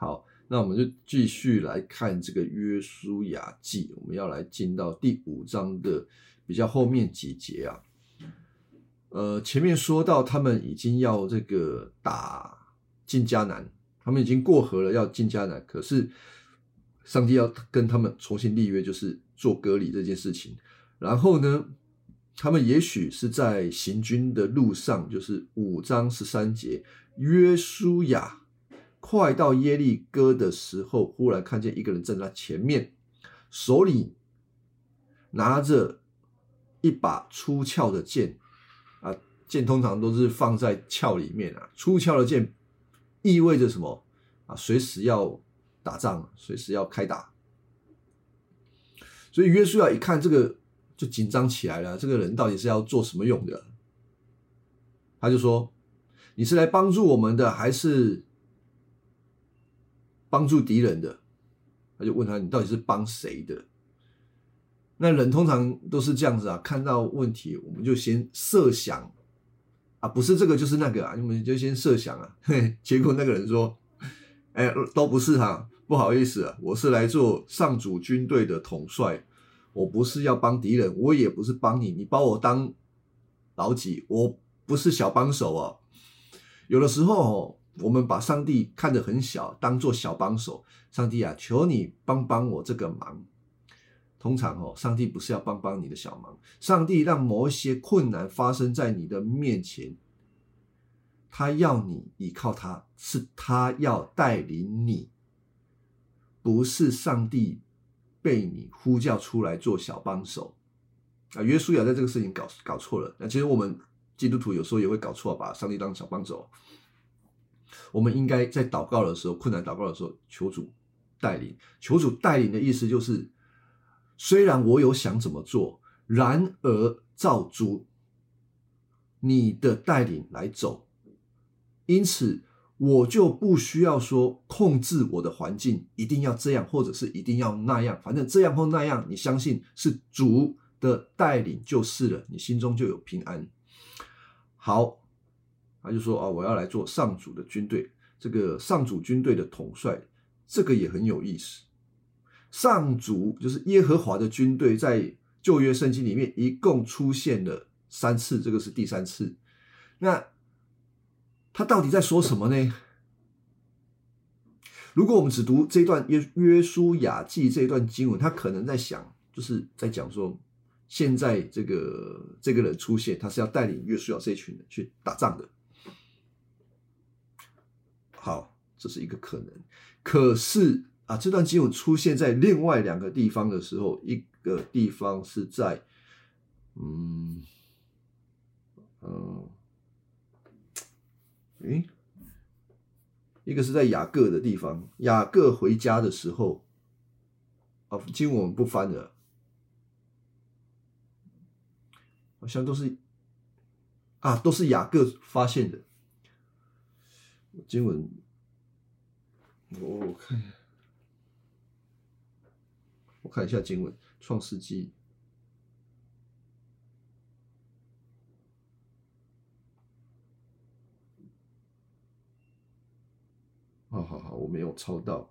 好，那我们就继续来看这个约书亚记，我们要来进到第五章的比较后面几节啊。呃，前面说到他们已经要这个打进迦南，他们已经过河了，要进迦南，可是上帝要跟他们重新立约，就是做割礼这件事情。然后呢，他们也许是在行军的路上，就是五章十三节，约书亚快到耶利哥的时候，忽然看见一个人站在前面，手里拿着一把出鞘的剑。啊剑通常都是放在鞘里面啊，出鞘的剑意味着什么啊？随时要打仗，随时要开打。所以约书亚一看这个就紧张起来了，这个人到底是要做什么用的？他就说：“你是来帮助我们的，还是帮助敌人的？”他就问他：“你到底是帮谁的？”那人通常都是这样子啊，看到问题我们就先设想。啊，不是这个就是那个啊，你们就先设想啊。嘿，结果那个人说：“哎，都不是哈，不好意思啊，我是来做上主军队的统帅，我不是要帮敌人，我也不是帮你，你把我当老几，我不是小帮手啊。有的时候，我们把上帝看得很小，当做小帮手。上帝啊，求你帮帮我这个忙。”通常哦，上帝不是要帮帮你的小忙，上帝让某一些困难发生在你的面前，他要你依靠他，是他要带领你，不是上帝被你呼叫出来做小帮手啊。约书亚在这个事情搞搞错了，那其实我们基督徒有时候也会搞错，把上帝当小帮手。我们应该在祷告的时候，困难祷告的时候，求主带领，求主带领的意思就是。虽然我有想怎么做，然而照主你的带领来走，因此我就不需要说控制我的环境，一定要这样，或者是一定要那样，反正这样或那样，你相信是主的带领就是了，你心中就有平安。好，他就说啊，我要来做上主的军队，这个上主军队的统帅，这个也很有意思。上主就是耶和华的军队，在旧约圣经里面一共出现了三次，这个是第三次。那他到底在说什么呢？如果我们只读这段约约书亚记这一段经文，他可能在想，就是在讲说，现在这个这个人出现，他是要带领约书亚这群人去打仗的。好，这是一个可能。可是。啊，这段经文出现在另外两个地方的时候，一个地方是在，嗯，嗯，诶，一个是在雅各的地方，雅各回家的时候，啊，经文我们不翻了，好像都是，啊，都是雅各发现的经文，我我看。我看一下经文，《创世纪》。好好好，我没有抄到。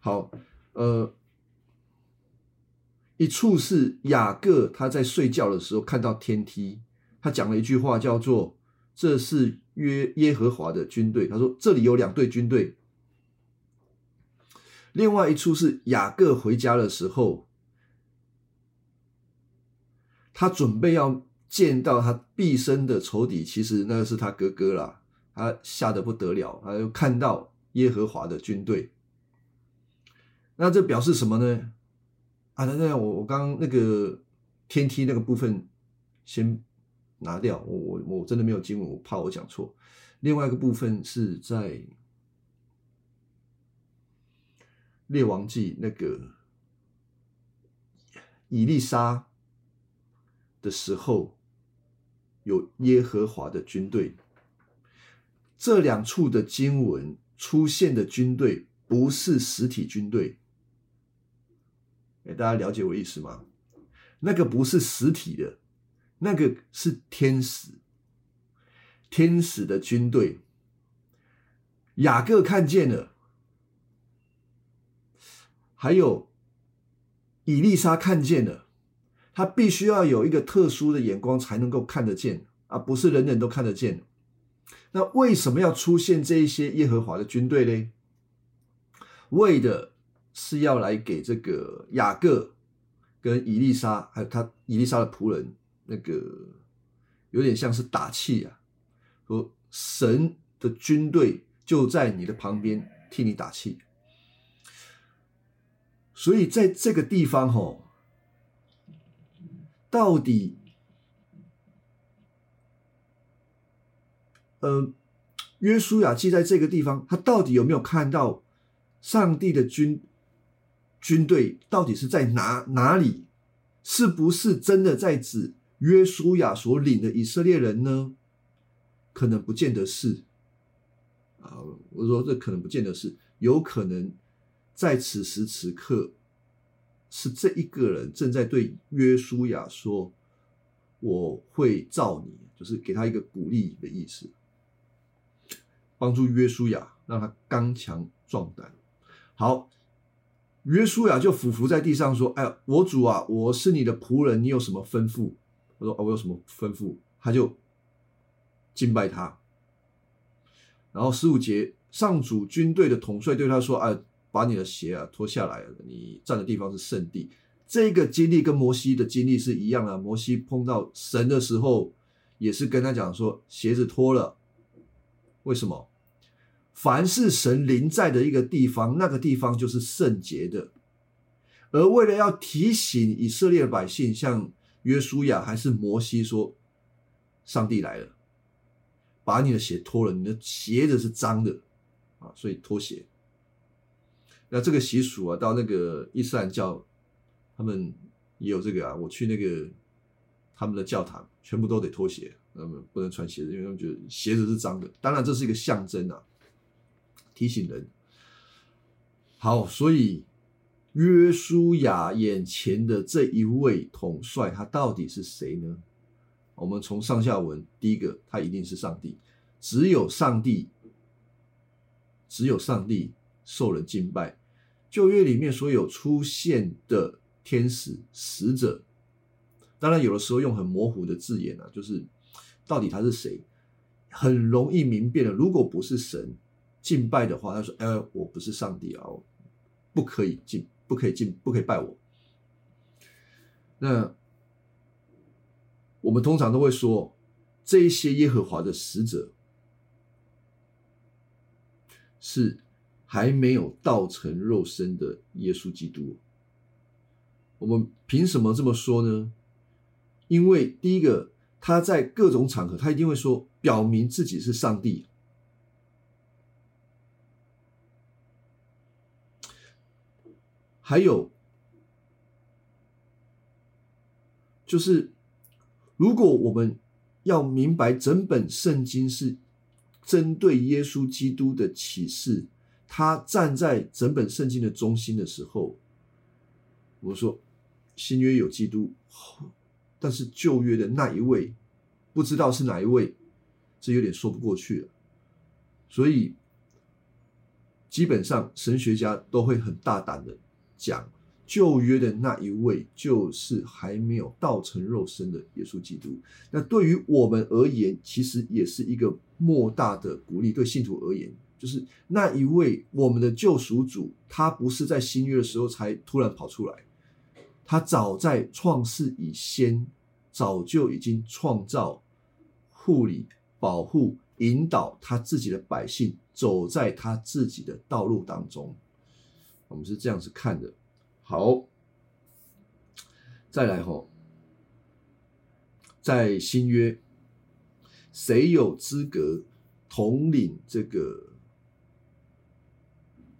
好，呃，一处是雅各他在睡觉的时候看到天梯，他讲了一句话，叫做“这是约耶和华的军队”。他说：“这里有两队军队。”另外一处是雅各回家的时候，他准备要见到他毕生的仇敌，其实那是他哥哥啦。他吓得不得了，他又看到耶和华的军队。那这表示什么呢？啊，那那我我刚那个天梯那个部分先拿掉，我我我真的没有经文，我怕我讲错。另外一个部分是在。列王记那个以利沙的时候，有耶和华的军队。这两处的经文出现的军队不是实体军队，哎，大家了解我意思吗？那个不是实体的，那个是天使。天使的军队。雅各看见了，还有以丽莎看见了，他必须要有一个特殊的眼光才能够看得见，而不是人人都看得见。那为什么要出现这一些耶和华的军队呢？为的是要来给这个雅各跟以丽莎，还有他以丽莎的仆人，那个有点像是打气啊，说神的军队。就在你的旁边替你打气，所以在这个地方吼，到底，呃，约书亚记在这个地方，他到底有没有看到上帝的军军队？到底是在哪哪里？是不是真的在指约书亚所领的以色列人呢？可能不见得是。啊，我说这可能不见得是，有可能在此时此刻，是这一个人正在对约书亚说：“我会造你，就是给他一个鼓励的意思，帮助约书亚，让他刚强壮胆。”好，约书亚就俯伏在地上说：“哎，我主啊，我是你的仆人，你有什么吩咐？”我说：“我有什么吩咐？”他就敬拜他。然后十五节，上主军队的统帅对他说：“啊，把你的鞋啊脱下来，你站的地方是圣地。”这个经历跟摩西的经历是一样的。摩西碰到神的时候，也是跟他讲说：“鞋子脱了。”为什么？凡是神临在的一个地方，那个地方就是圣洁的。而为了要提醒以色列百姓，像约书亚还是摩西说：“上帝来了。”把你的鞋脱了，你的鞋子是脏的啊，所以脱鞋。那这个习俗啊，到那个伊斯兰教，他们也有这个啊。我去那个他们的教堂，全部都得脱鞋，那么不能穿鞋子，因为他们觉得鞋子是脏的。当然，这是一个象征啊，提醒人。好，所以约书亚眼前的这一位统帅，他到底是谁呢？我们从上下文，第一个，他一定是上帝，只有上帝，只有上帝受人敬拜。旧约里面所有出现的天使、使者，当然有的时候用很模糊的字眼啊，就是到底他是谁，很容易明辨的。如果不是神敬拜的话，他说：“哎，我不是上帝啊，不可以敬，不可以进，不可以拜我。”那。我们通常都会说，这一些耶和华的使者是还没有道成肉身的耶稣基督。我们凭什么这么说呢？因为第一个，他在各种场合，他一定会说，表明自己是上帝。还有，就是。如果我们要明白整本圣经是针对耶稣基督的启示，他站在整本圣经的中心的时候，我说新约有基督，但是旧约的那一位不知道是哪一位，这有点说不过去了。所以基本上神学家都会很大胆的讲。旧约的那一位，就是还没有道成肉身的耶稣基督。那对于我们而言，其实也是一个莫大的鼓励。对信徒而言，就是那一位我们的救赎主，他不是在新约的时候才突然跑出来，他早在创世以先，早就已经创造、护理、保护、引导他自己的百姓走在他自己的道路当中。我们是这样子看的。好，再来吼，在新约，谁有资格统领这个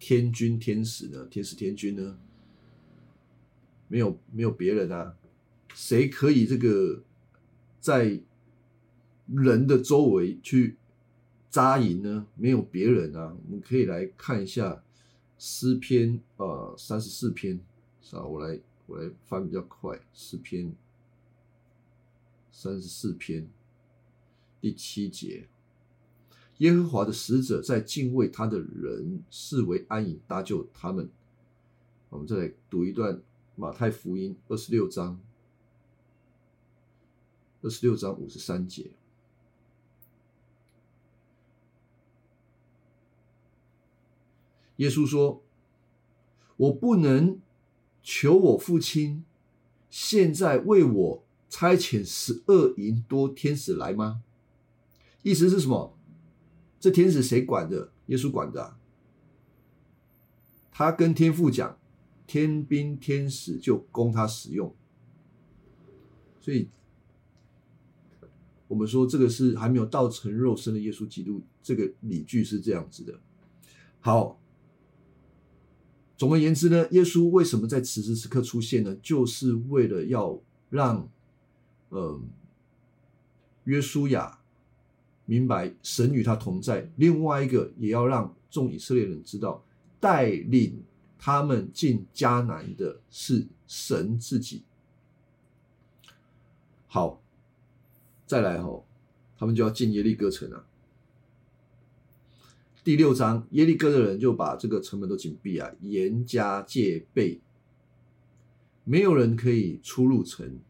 天军天使呢？天使天军呢？没有，没有别人啊。谁可以这个在人的周围去扎营呢？没有别人啊。我们可以来看一下诗篇啊，三十四篇。是啊，我来我来翻比较快，诗篇三十四篇第七节，耶和华的使者在敬畏他的人视为安营，搭救他们。我们再来读一段马太福音二十六章，二十六章五十三节。耶稣说：“我不能求我父亲现在为我差遣十二营多天使来吗？”意思是什么？这天使谁管的？耶稣管的。他跟天父讲，天兵天使就供他使用。所以，我们说这个是还没有道成肉身的耶稣基督。这个理据是这样子的。好，总而言之呢，耶稣为什么在此时此刻出现呢？就是为了要让，嗯，约书亚。明白神与他同在，另外一个也要让众以色列人知道，带领他们进迦南的是神自己。好，再来吼，他们就要进耶利哥城了。第六章，耶利哥的人就把这个城门都紧闭啊，严加戒备，没有人可以出入城。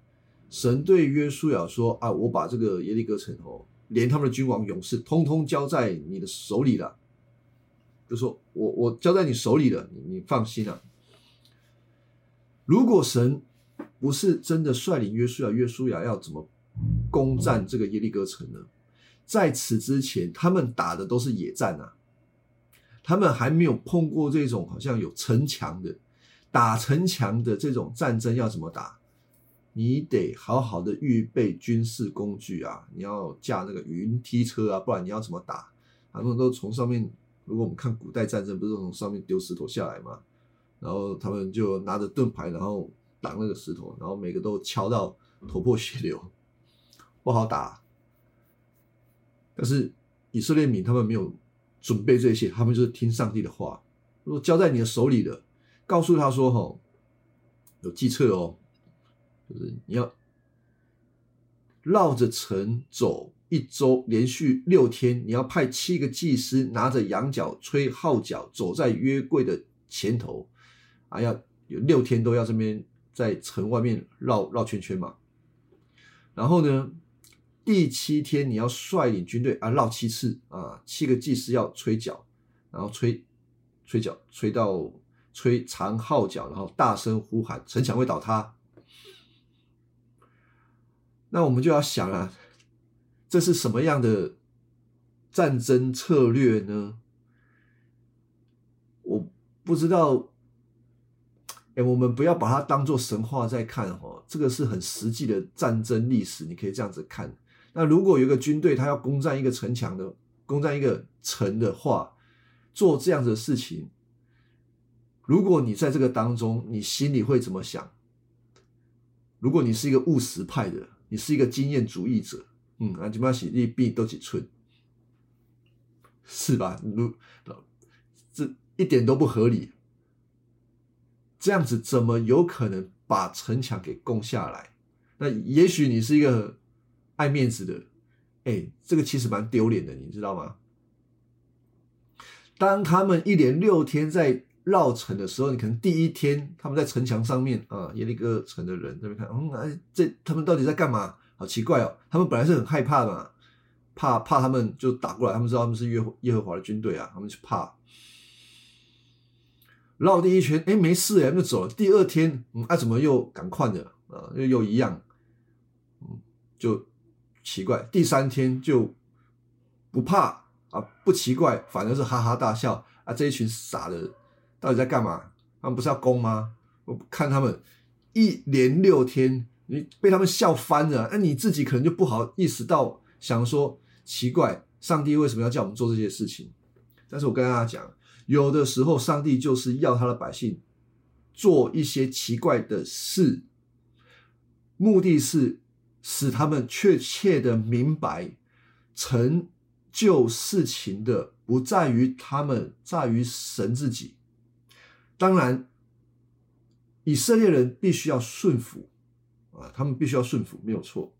神对约书亚说：“啊，我把这个耶利哥城哦。”连他们的君王、勇士，通通交在你的手里了。就说我我交在你手里了，你你放心啊。如果神不是真的率领约书亚，约书亚要怎么攻占这个耶利哥城呢？在此之前，他们打的都是野战啊，他们还没有碰过这种好像有城墙的打城墙的这种战争，要怎么打？你得好好的预备军事工具啊！你要架那个云梯车啊，不然你要怎么打？他们都从上面，如果我们看古代战争，不是从上面丢石头下来吗？然后他们就拿着盾牌，然后挡那个石头，然后每个都敲到头破血流，不好打。但是以色列民他们没有准备这些，他们就是听上帝的话，说交在你的手里的，告诉他说：“吼，有计策哦。”就是你要绕着城走一周，连续六天，你要派七个祭司拿着羊角吹号角，走在约柜的前头，啊，要有六天都要这边在城外面绕绕圈圈嘛。然后呢，第七天你要率领军队啊绕七次啊，七个祭司要吹角，然后吹吹角，吹到吹长号角，然后大声呼喊，城墙会倒塌。那我们就要想啊，这是什么样的战争策略呢？我不知道。哎，我们不要把它当做神话在看哦，这个是很实际的战争历史，你可以这样子看。那如果有一个军队，他要攻占一个城墙的，攻占一个城的话，做这样子的事情，如果你在这个当中，你心里会怎么想？如果你是一个务实派的。你是一个经验主义者，嗯，啊，基本上洗利币都几寸，是吧？如这一点都不合理，这样子怎么有可能把城墙给攻下来？那也许你是一个爱面子的，哎，这个其实蛮丢脸的，你知道吗？当他们一连六天在绕城的时候，你可能第一天他们在城墙上面啊，耶利哥城的人那边看，嗯，哎，这他们到底在干嘛？好奇怪哦，他们本来是很害怕嘛，怕怕他们就打过来，他们知道他们是耶耶和华的军队啊，他们就怕。绕第一圈，哎，没事哎，就走了。第二天，嗯，啊，怎么又赶快的啊？又又一样，嗯，就奇怪。第三天就不怕啊，不奇怪，反而是哈哈大笑啊，这一群傻的。到底在干嘛？他们不是要攻吗？我看他们一连六天，你被他们笑翻了。那你自己可能就不好意思到想说奇怪，上帝为什么要叫我们做这些事情？但是我跟大家讲，有的时候上帝就是要他的百姓做一些奇怪的事，目的是使他们确切的明白，成就事情的不在于他们，在于神自己。当然，以色列人必须要顺服啊，他们必须要顺服，没有错。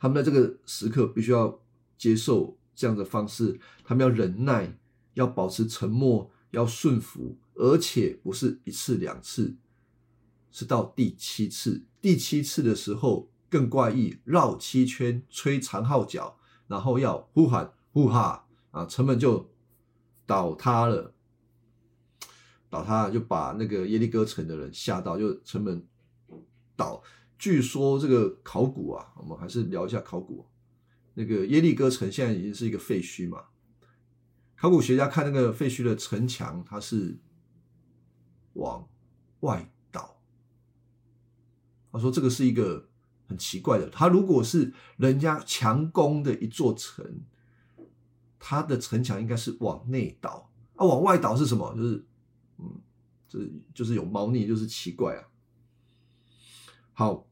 他们在这个时刻必须要接受这样的方式，他们要忍耐，要保持沉默，要顺服，而且不是一次两次，是到第七次。第七次的时候更怪异，绕七圈，吹长号角，然后要呼喊呼哈啊，城门就倒塌了。倒塌就把那个耶利哥城的人吓到，就城门倒。据说这个考古啊，我们还是聊一下考古。那个耶利哥城现在已经是一个废墟嘛？考古学家看那个废墟的城墙，它是往外说这个是一个很奇怪的。他如果是人家强攻的一座城，他的城墙应该是往内倒啊，往外倒是什么？就是。嗯，这就是有猫腻，就是奇怪啊。好，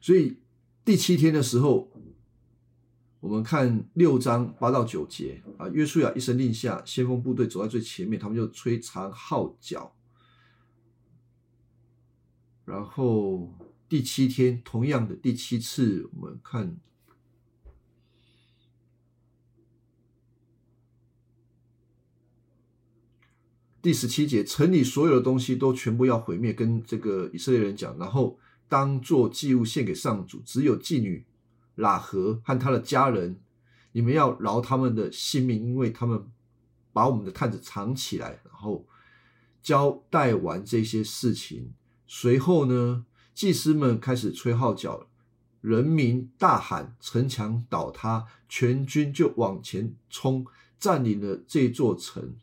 所以第七天的时候，我们看六章八到九节啊，约书亚一声令下，先锋部队走在最前面，他们就吹长号角。然后第七天，同样的第七次，我们看。第十七节，城里所有的东西都全部要毁灭，跟这个以色列人讲，然后当做祭物献给上主。只有妓女拉合和他的家人，你们要饶他们的性命，因为他们把我们的探子藏起来。然后交代完这些事情，随后呢，祭司们开始吹号角，人民大喊，城墙倒塌，全军就往前冲，占领了这座城。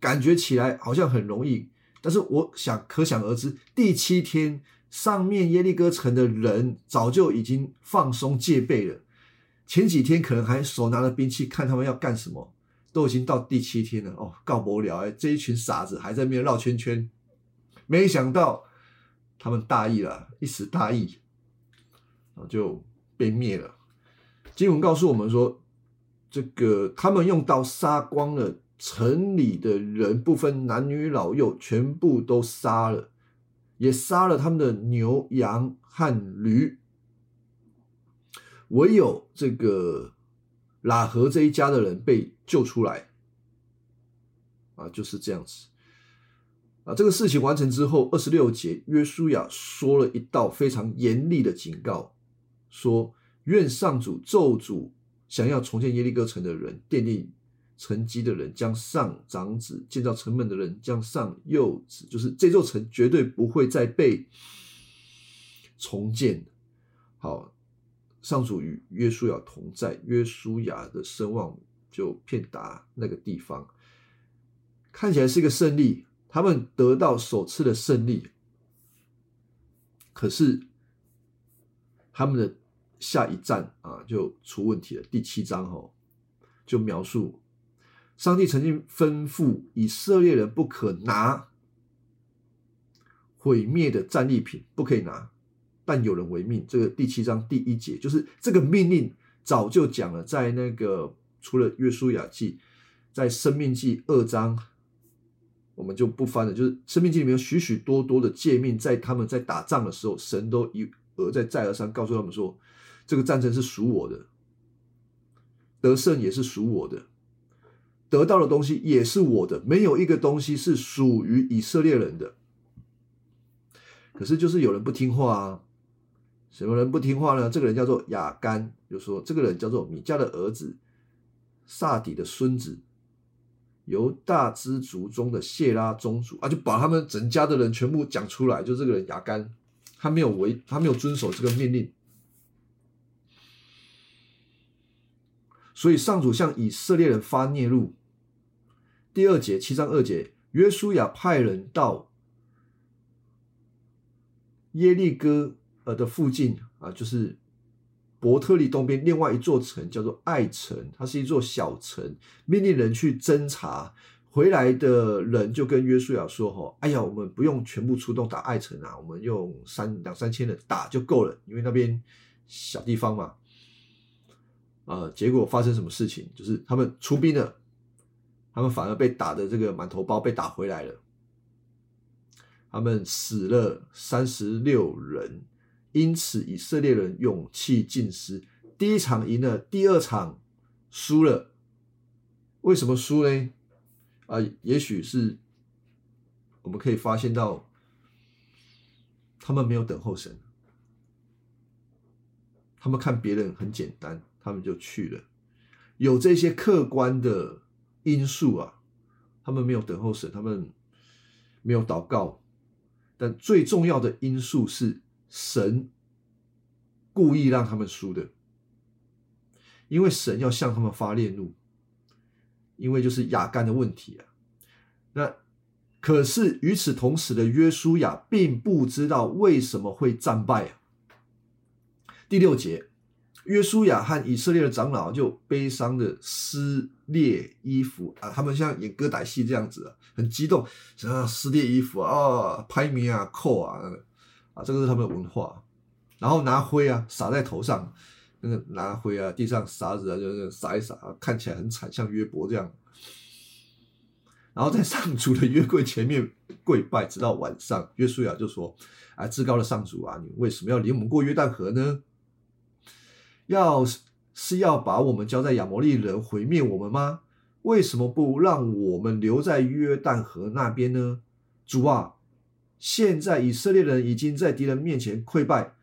感觉起来好像很容易，但是我想可想而知，第七天上面耶利哥城的人早就已经放松戒备了。前几天可能还手拿着兵器看他们要干什么，都已经到第七天了哦，告不了哎，这一群傻子还在那边绕圈圈。没想到他们大意了，一时大意，啊就被灭了。经文告诉我们说，这个他们用刀杀光了。城里的人不分男女老幼，全部都杀了，也杀了他们的牛羊和驴。唯有这个拉合这一家的人被救出来，啊，就是这样子。这个事情完成之后，二十六节，约书亚说了一道非常严厉的警告，说：愿上主咒诅想要重建耶利哥城的人，奠定。城基的人将上长子，建造城门的人将上幼子，就是这座城绝对不会再被重建。好，上主与约书亚同在，约书亚的声望就遍达那个地方，看起来是一个胜利，他们得到首次的胜利。可是他们的下一站啊，就出问题了。第七章哦，就描述。上帝曾经吩咐以色列人不可拿毁灭的战利品，不可以拿，但有人违命。这个第七章第一节就是这个命令早就讲了，在那个除了约书亚记，在生命记二章，我们就不翻了。就是生命记里面有许许多多的诫命，在他们在打仗的时候，神都一而再再而三告诉他们说，这个战争是属我的，得胜也是属我的。得到的东西也是我的，没有一个东西是属于以色列人的。可是就是有人不听话啊！什么人不听话呢？这个人叫做亚干，就说这个人叫做米迦的儿子，萨底的孙子，犹大支族中的谢拉宗主啊，就把他们整家的人全部讲出来。就这个人牙干，他没有违，他没有遵守这个命令。所以上主向以色列人发孽怒。第二节七章二节，约书亚派人到耶利哥呃的附近啊，就是伯特利东边另外一座城，叫做爱城，它是一座小城，命令人去侦查。回来的人就跟约书亚说：“哈，哎呀，我们不用全部出动打爱城啊，我们用三两三千人打就够了，因为那边小地方嘛。”呃，结果发生什么事情？就是他们出兵了。他们反而被打的这个满头包被打回来了，他们死了三十六人，因此以色列人勇气尽失，第一场赢了，第二场输了，为什么输呢？啊，也许是我们可以发现到，他们没有等候神，他们看别人很简单，他们就去了。有这些客观的因素啊，他们没有等候神，他们没有祷告，但最重要的因素是神故意让他们输的，因为神要向他们发烈怒。因为就是雅干的问题啊，那可是与此同时的约书亚并不知道为什么会战败啊。第六节，约书亚和以色列的长老就悲伤的撕裂衣服啊，他们像演歌仔戏这样子啊，很激动，想要撕裂衣服啊，拍名啊，扣啊，啊，这个是他们的文化，然后拿灰啊撒在头上。那个拿灰啊，地上沙子啊，就是撒一撒，看起来很惨，像约伯这样。然后在上主的约柜前面跪拜，直到晚上。约书亚就说：“啊，至高的上主啊，你为什么要领我们过约旦河呢？要是要把我们交在亚摩利人毁灭我们吗？为什么不让我们留在约旦河那边呢？主啊，现在以色列人已经在敌人面前溃败，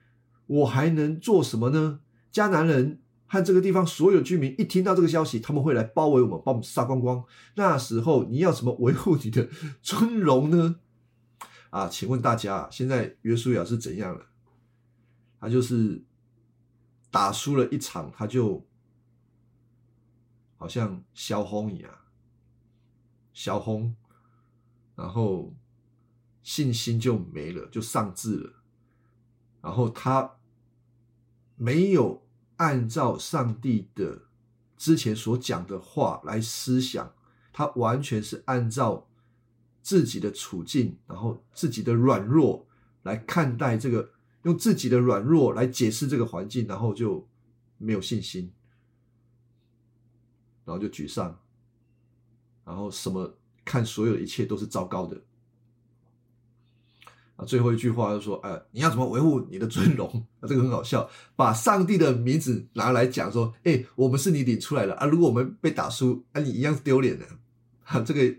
我还能做什么呢？”迦南人和这个地方所有居民一听到这个消息，他们会来包围我们，把我们杀光光。那时候你要怎么维护你的尊荣呢？啊，请问大家，现在约书亚是怎样了？他就是打输了一场，他就好像消轰一样，消轰，然后信心就没了，就丧志了，然后他没有。按照上帝的之前所讲的话来思想，他完全是按照自己的处境，然后自己的软弱来看待这个，用自己的软弱来解释这个环境，然后就没有信心，然后就沮丧，然后什么看所有的一切都是糟糕的。啊，最后一句话就说：“哎，你要怎么维护你的尊荣？”啊，这个很好笑，把上帝的名字拿来讲说：“哎，我们是你领出来的啊！如果我们被打输，啊，你一样丢脸的。”哈，这个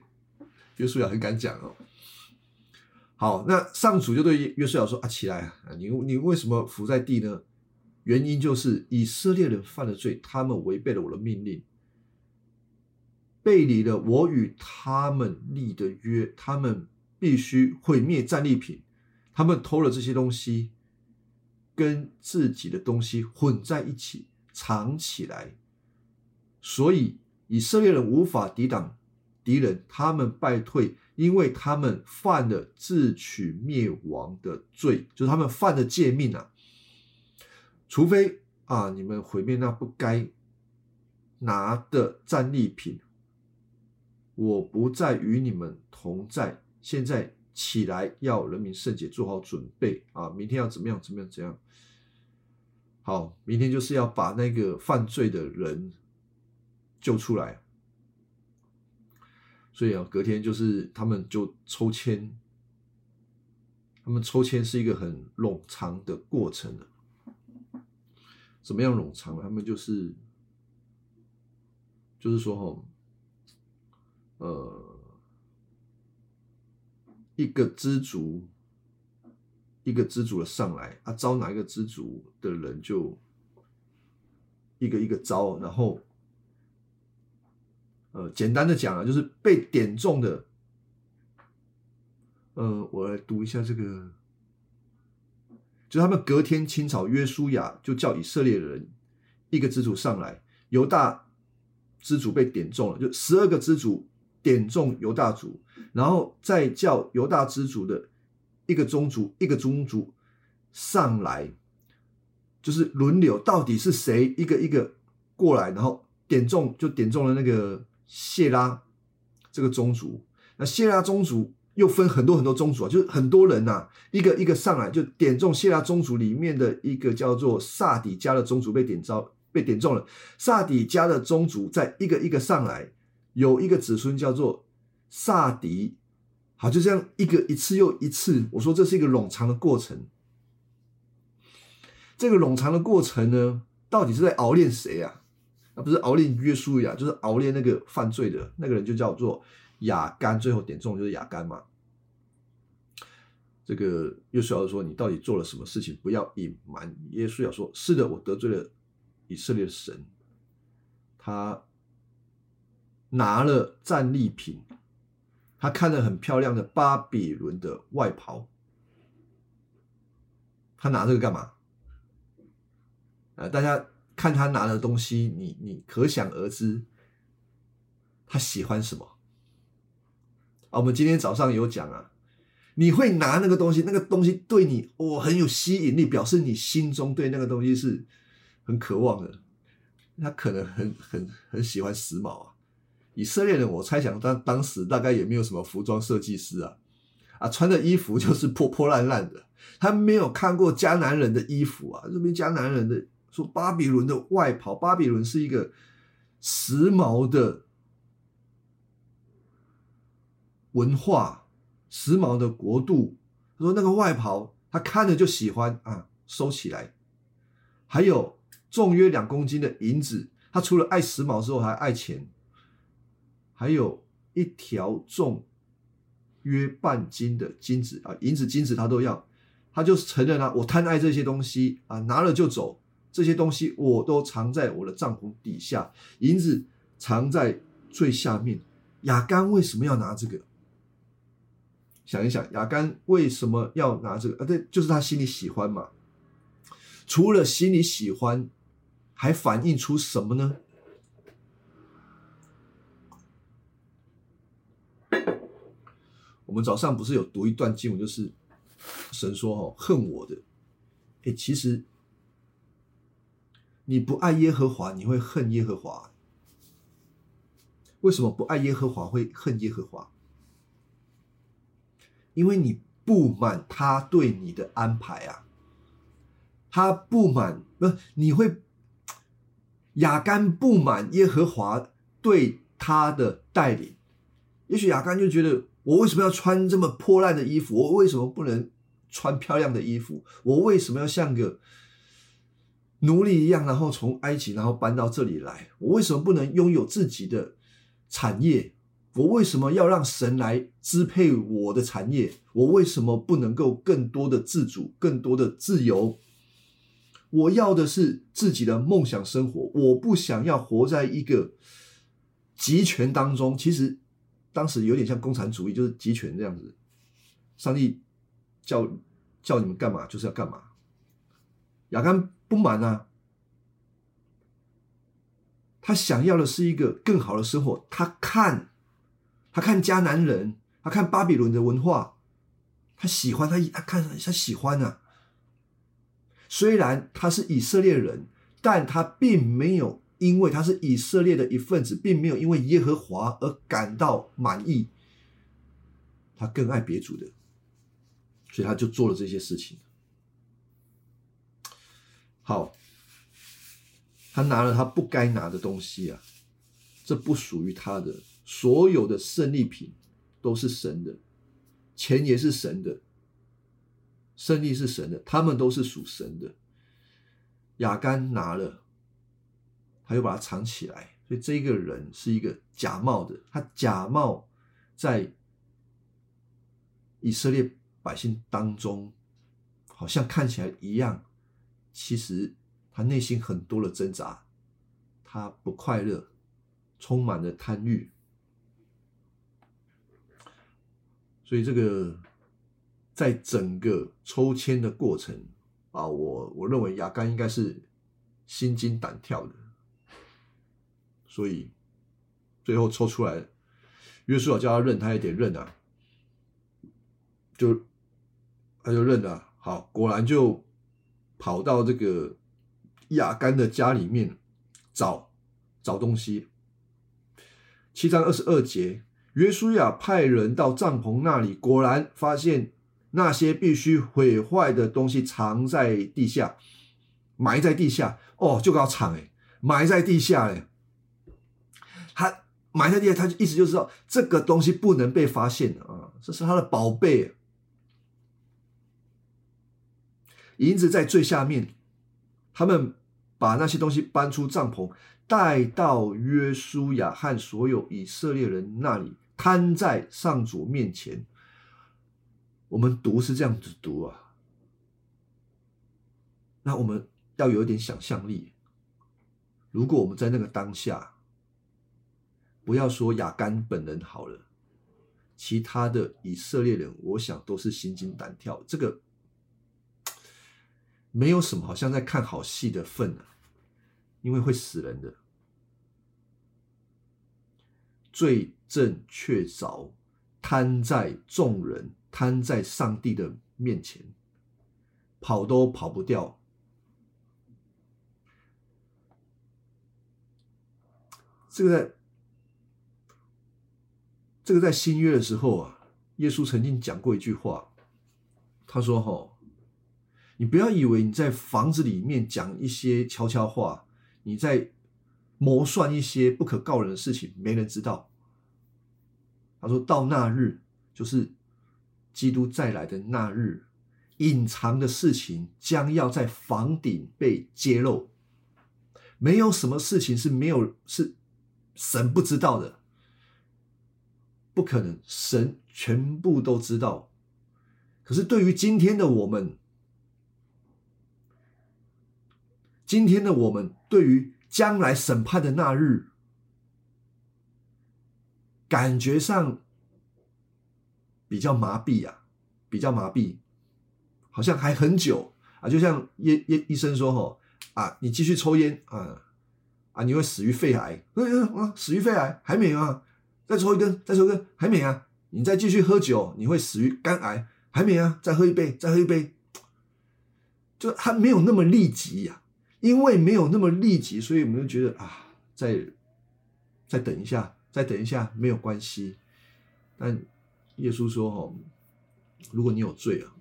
约书亚很敢讲哦。好，那上主就对约书亚说：“啊，起来啊！你你为什么伏在地呢？原因就是以色列人犯了罪，他们违背了我的命令，背离了我与他们立的约，他们必须毁灭战利品。”他们偷了这些东西，跟自己的东西混在一起藏起来，所以以色列人无法抵挡敌人，他们败退，因为他们犯了自取灭亡的罪，就是他们犯了诫命啊。除非啊，你们毁灭那不该拿的战利品，我不再与你们同在。现在。起来，要人民圣洁做好准备啊！明天要怎么样？怎么样？怎样？好，明天就是要把那个犯罪的人救出来。所以啊，隔天就是他们就抽签，他们抽签是一个很冗长的过程的。怎么样冗长？他们就是就是说，哈，呃。一个知足，一个知足的上来啊，招哪一个知足的人就一个一个招，然后呃，简单的讲啊，就是被点中的，呃，我来读一下这个，就他们隔天清朝约书亚就叫以色列人一个知足上来，犹大知足被点中了，就十二个知足。点中犹大族，然后再叫犹大支族的一个宗族一个宗族上来，就是轮流，到底是谁一个一个过来，然后点中就点中了那个谢拉这个宗族。那谢拉宗族又分很多很多宗族啊，就是很多人呐，一个一个上来就点中谢拉宗族里面的一个叫做萨底家的宗族被点招被点中了，萨底家的宗族在一个一个上来。有一个子孙叫做萨迪，好，就这样一个一次又一次。我说这是一个冗长的过程。这个冗长的过程呢，到底是在熬练谁啊？那，不是熬练约书亚，就是熬练那个犯罪的那个人，就叫做亚干。最后点中就是亚干嘛？这个约书亚说：“你到底做了什么事情？不要隐瞒。”耶稣要说：“是的，我得罪了以色列的神。”他拿了战利品，他看了很漂亮的巴比伦的外袍，他拿这个干嘛？啊，大家。看他拿的东西，你你可想而知，他喜欢什么啊？我们今天早上有讲啊，你会拿那个东西，那个东西对你哦很有吸引力，表示你心中对那个东西是很渴望的。他可能很很很喜欢时髦啊。以色列人，我猜想当当时大概也没有什么服装设计师啊，啊，穿的衣服就是破破烂烂的，他没有看过迦南人的衣服啊，这边迦南人的。说巴比伦的外袍，巴比伦是一个时髦的文化，时髦的国度。他说那个外袍，他看着就喜欢啊，收起来。还有重约两公斤的银子，他除了爱时髦之后，还爱钱。还有一条重约半斤的金子啊，银子、金子他都要，他就承认了，我贪爱这些东西啊，拿了就走。这些东西我都藏在我的帐篷底下，银子藏在最下面。亚干为什么要拿这个？想一想，亚干为什么要拿这个？啊，对，就是他心里喜欢嘛。除了心里喜欢，还反映出什么呢？我们早上不是有读一段经文，就是神说：“哦，恨我的，哎，其实。”你不爱耶和华，你会恨耶和华。为什么不爱耶和华会恨耶和华？因为你不满他对你的安排啊，他不满不，你会亚干不满耶和华对他的带领。也许亚干就觉得，我为什么要穿这么破烂的衣服？我为什么不能穿漂亮的衣服？我为什么要像个？奴隶一样，然后从埃及，然后搬到这里来。我为什么不能拥有自己的产业？我为什么要让神来支配我的产业？我为什么不能够更多的自主、更多的自由？我要的是自己的梦想生活。我不想要活在一个集权当中。其实当时有点像共产主义，就是集权这样子。上帝叫叫你们干嘛，就是要干嘛。亚干。不满啊！他想要的是一个更好的生活。他看，他看迦南人，他看巴比伦的文化，他喜欢他，他看他喜欢啊。虽然他是以色列人，但他并没有因为他是以色列的一份子，并没有因为耶和华而感到满意。他更爱别主的，所以他就做了这些事情。好，他拿了他不该拿的东西啊，这不属于他的。所有的胜利品都是神的，钱也是神的，胜利是神的，他们都是属神的。亚干拿了，他又把它藏起来，所以这个人是一个假冒的，他假冒在以色列百姓当中，好像看起来一样。其实他内心很多的挣扎，他不快乐，充满了贪欲，所以这个在整个抽签的过程啊，我我认为亚干应该是心惊胆跳的，所以最后抽出来，约书亚叫他认，他也得认啊，就他就认了，好，果然就。跑到这个亚干的家里面找找东西。七章二十二节，约书亚派人到帐篷那里，果然发现那些必须毁坏的东西藏在地下，埋在地下。哦，就搞藏哎，埋在地下哎。埋在地下，他就意思就是说这个东西不能被发现啊，这是他的宝贝。银子在最下面，他们把那些东西搬出帐篷，带到约书亚和所有以色列人那里，摊在上主面前。我们读是这样子读啊，那我们要有一点想象力。如果我们在那个当下，不要说亚干本人好了，其他的以色列人，我想都是心惊胆跳。这个没有什么，好像在看好戏的份啊，因为会死人的。罪证确凿，摊在众人。摊在上帝的面前，跑都跑不掉。这个，这个在新约的时候啊，耶稣曾经讲过一句话，他说：“哈，你不要以为你在房子里面讲一些悄悄话，你在谋算一些不可告人的事情，没人知道。”他说到那日，就是。基督再来的那日，隐藏的事情将要在房顶被揭露。没有什么事情是没有是神不知道的，不可能，神全部都知道。可是对于今天的我们，今天的我们对于将来审判的那日，感觉上。比较麻痹啊，比较麻痹，好像还很久啊。就像医医医生说：“吼啊，你继续抽烟啊啊，你会死于肺癌。”嗯啊，死于肺癌还没有啊？再抽一根，再抽一根还没啊？你再继续喝酒，你会死于肝癌还没啊？再喝一杯，再喝一杯，就还没有那么立即呀。因为没有那么立即，所以我们就觉得啊，再再等一下，再等一下没有关系，但。耶稣说：“哦，如果你有罪啊，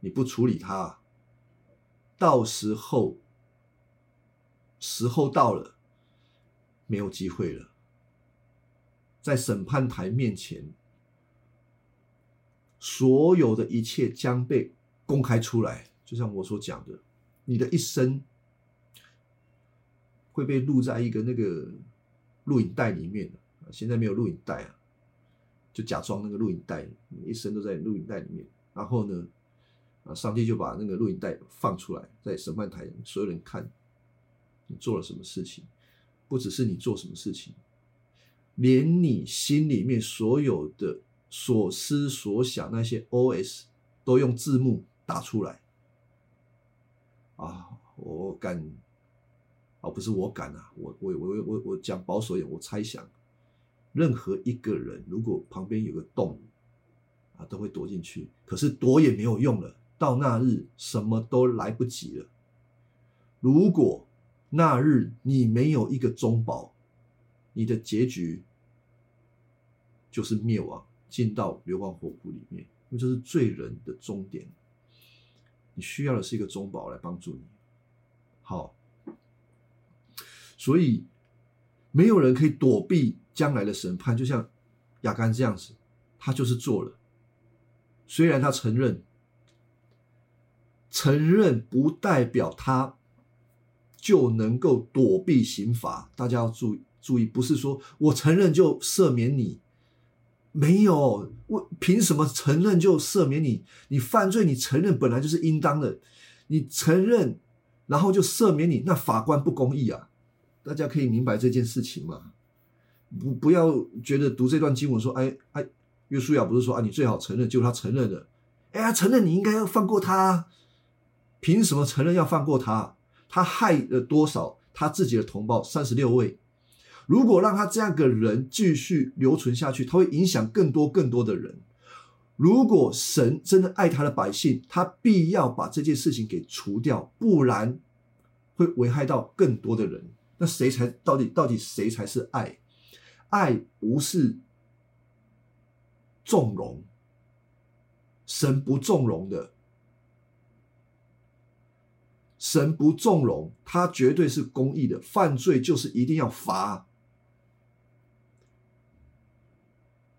你不处理他，到时候时候到了，没有机会了，在审判台面前，所有的一切将被公开出来。就像我所讲的，你的一生会被录在一个那个录影带里面现在没有录影带啊。”就假装那个录影带，你一生都在录影带里面。然后呢，啊，上帝就把那个录影带放出来，在审判台，所有人看你做了什么事情。不只是你做什么事情，连你心里面所有的所思所想那些 O.S. 都用字幕打出来。啊，我敢，啊，不是我敢啊，我我我我我讲保守一点，我猜想。任何一个人，如果旁边有个洞，啊，都会躲进去。可是躲也没有用了，到那日什么都来不及了。如果那日你没有一个中保，你的结局就是灭亡，进到流亡火湖里面，因为这是罪人的终点。你需要的是一个中保来帮助你。好，所以没有人可以躲避。将来的审判就像亚干这样子，他就是做了。虽然他承认，承认不代表他就能够躲避刑罚。大家要注意注意，不是说我承认就赦免你，没有，我凭什么承认就赦免你？你犯罪，你承认本来就是应当的，你承认然后就赦免你，那法官不公义啊！大家可以明白这件事情吗？不不要觉得读这段经文说，哎哎，约书亚不是说啊，你最好承认，就他承认了，哎呀，承认你应该要放过他，凭什么承认要放过他？他害了多少他自己的同胞？三十六位，如果让他这样个人继续留存下去，他会影响更多更多的人。如果神真的爱他的百姓，他必要把这件事情给除掉，不然会危害到更多的人。那谁才到底到底谁才是爱？爱不是纵容，神不纵容的，神不纵容，他绝对是公义的。犯罪就是一定要罚，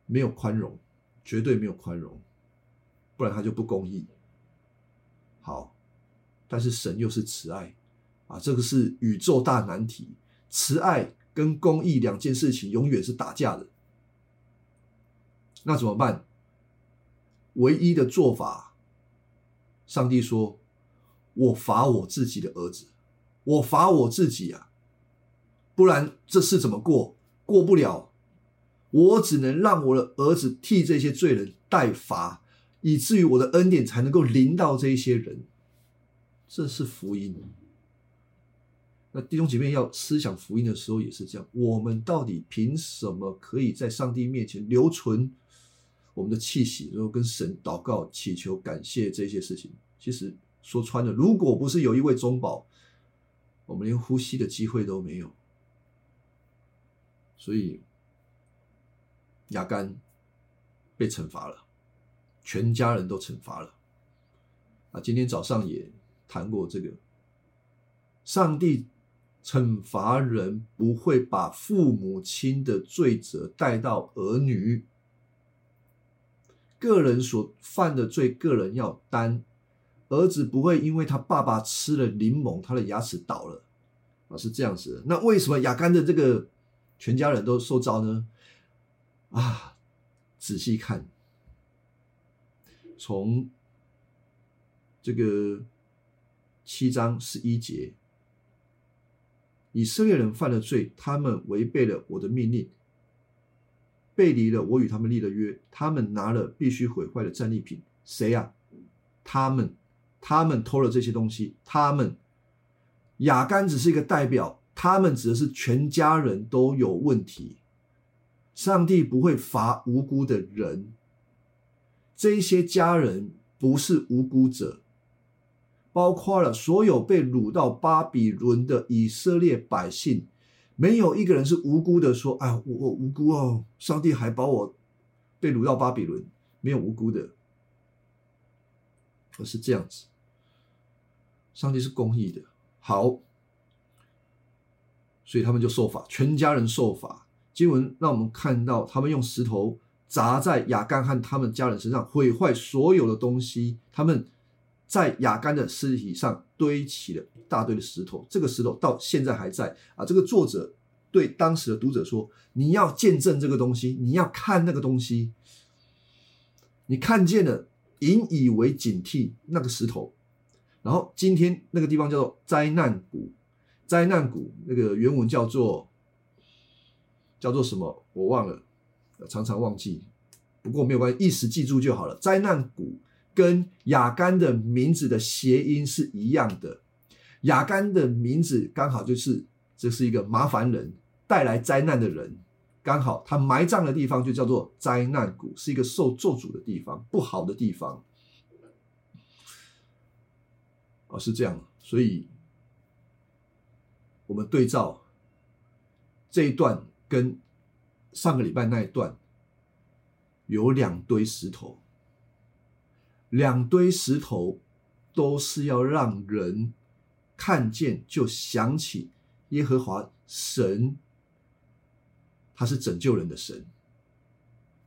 没有宽容，绝对没有宽容，不然他就不公义。好，但是神又是慈爱，啊，这个是宇宙大难题，慈爱跟公义两件事情永远是打架的。那怎么办？唯一的做法，上帝说：“我罚我自己的儿子，我罚我自己啊，不然这事怎么过？过不了。我只能让我的儿子替这些罪人代罚，以至于我的恩典才能够临到这一些人。这是福音。那弟兄姐妹要思想福音的时候也是这样。我们到底凭什么可以在上帝面前留存？”我们的气息，然后跟神祷告、祈求、感谢这些事情，其实说穿了，如果不是有一位中保，我们连呼吸的机会都没有。所以，亚干被惩罚了，全家人都惩罚了。啊，今天早上也谈过这个，上帝惩罚人不会把父母亲的罪责带到儿女。个人所犯的罪，个人要担。儿子不会因为他爸爸吃了柠檬，他的牙齿倒了啊，是这样子。那为什么雅干的这个全家人都受招呢？啊，仔细看，从这个七章十一节，以色列人犯了罪，他们违背了我的命令。背离了我与他们立的约，他们拿了必须毁坏的战利品。谁呀？他们，他们偷了这些东西。他们，雅干只是一个代表，他们指的是全家人都有问题。上帝不会罚无辜的人，这些家人不是无辜者，包括了所有被掳到巴比伦的以色列百姓。没有一个人是无辜的，说：“哎，我我无辜哦，上帝还把我被掳到巴比伦，没有无辜的。”而是这样子，上帝是公义的。好，所以他们就受罚，全家人受罚。经文让我们看到，他们用石头砸在亚干和他们家人身上，毁坏所有的东西。他们在亚干的尸体上堆起了一。大堆的石头，这个石头到现在还在啊！这个作者对当时的读者说：“你要见证这个东西，你要看那个东西，你看见了，引以为警惕那个石头。然后今天那个地方叫做灾难谷，灾难谷那个原文叫做叫做什么？我忘了，常常忘记。不过没有关系，一时记住就好了。灾难谷跟雅干的名字的谐音是一样的。”雅干的名字刚好就是，这是一个麻烦人，带来灾难的人。刚好他埋葬的地方就叫做灾难谷，是一个受咒诅的地方，不好的地方。哦，是这样。所以，我们对照这一段跟上个礼拜那一段，有两堆石头，两堆石头都是要让人。看见就想起耶和华神，他是拯救人的神，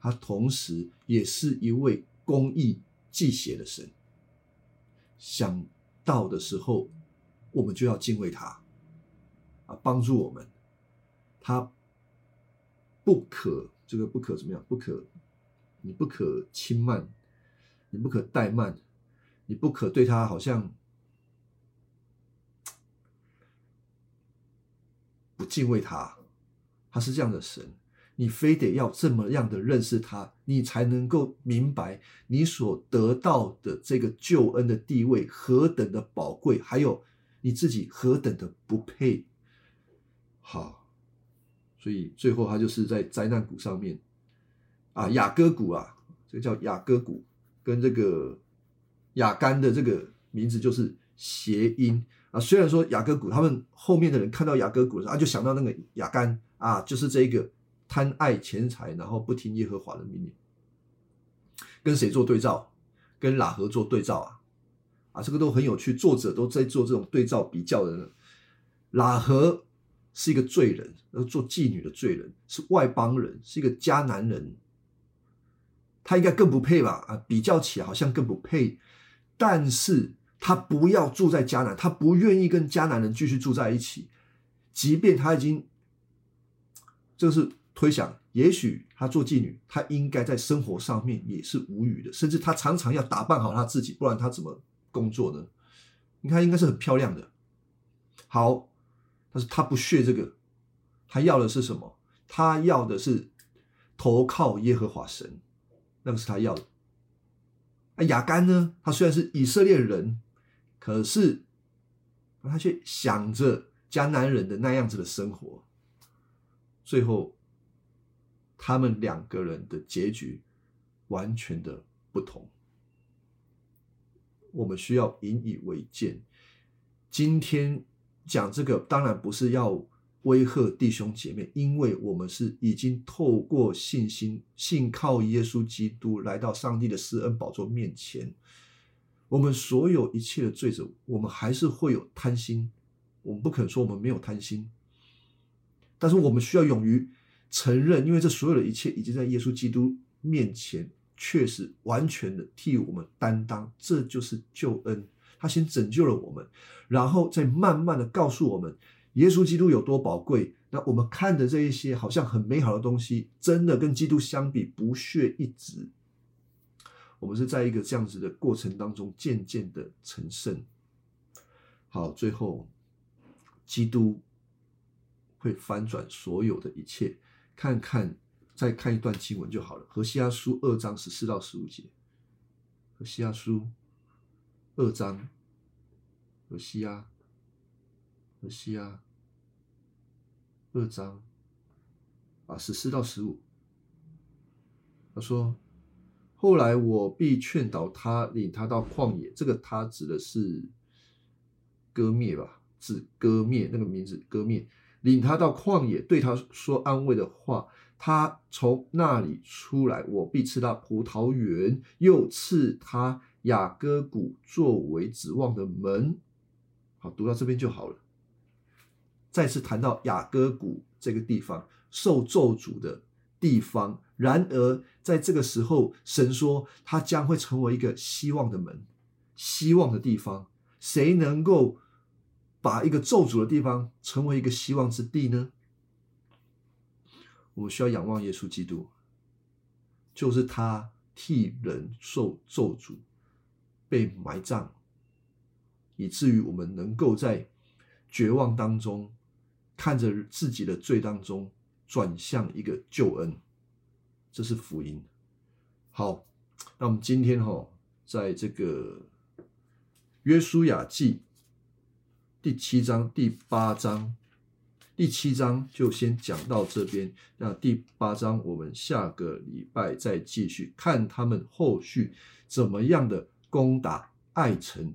他同时也是一位公义祭邪的神。想到的时候，我们就要敬畏他，啊，帮助我们。他不可这个不可怎么样？不可，你不可轻慢，你不可怠慢，你不可对他好像。不敬畏他，他是这样的神，你非得要这么样的认识他，你才能够明白你所得到的这个救恩的地位何等的宝贵，还有你自己何等的不配。好，所以最后他就是在灾难谷上面啊，雅各谷啊，这个叫雅各谷，跟这个雅干的这个名字就是谐音。啊，虽然说雅各谷，他们后面的人看到雅各谷的时候，啊，就想到那个雅干啊，就是这一个贪爱钱财，然后不听耶和华的命令，跟谁做对照？跟喇合做对照啊？啊，这个都很有趣，作者都在做这种对照比较的。喇合是一个罪人，做妓女的罪人，是外邦人，是一个迦南人，他应该更不配吧？啊，比较起来好像更不配，但是。他不要住在迦南，他不愿意跟迦南人继续住在一起，即便他已经，这是推想，也许他做妓女，他应该在生活上面也是无语的，甚至他常常要打扮好他自己，不然他怎么工作呢？你看，应该是很漂亮的。好，但是他不屑这个，他要的是什么？他要的是投靠耶和华神，那个是他要的。啊，雅干呢？他虽然是以色列人。可是，他却想着迦南人的那样子的生活，最后，他们两个人的结局完全的不同。我们需要引以为鉴。今天讲这个，当然不是要威吓弟兄姐妹，因为我们是已经透过信心、信靠耶稣基督，来到上帝的施恩宝座面前。我们所有一切的罪者，我们还是会有贪心，我们不可能说我们没有贪心，但是我们需要勇于承认，因为这所有的一切已经在耶稣基督面前，确实完全的替我们担当，这就是救恩。他先拯救了我们，然后再慢慢的告诉我们，耶稣基督有多宝贵。那我们看的这一些好像很美好的东西，真的跟基督相比，不屑一指。我们是在一个这样子的过程当中渐渐的成圣。好，最后基督会翻转所有的一切。看看，再看一段经文就好了。何西阿书二章十四到十五节。何西阿书二章，何西阿，何西阿二章啊，十四到十五。他说。后来我必劝导他，领他到旷野。这个他指的是割灭吧？指割灭那个名字割灭，领他到旷野，对他说安慰的话。他从那里出来，我必赐他葡萄园，又赐他雅各谷作为指望的门。好，读到这边就好了。再次谈到雅各谷这个地方，受咒诅的地方。然而，在这个时候，神说他将会成为一个希望的门，希望的地方。谁能够把一个咒诅的地方成为一个希望之地呢？我们需要仰望耶稣基督，就是他替人受咒诅，被埋葬，以至于我们能够在绝望当中，看着自己的罪当中，转向一个救恩。这是福音。好，那我们今天哈，在这个约书亚记第七章、第八章，第七章就先讲到这边。那第八章我们下个礼拜再继续看他们后续怎么样的攻打爱城。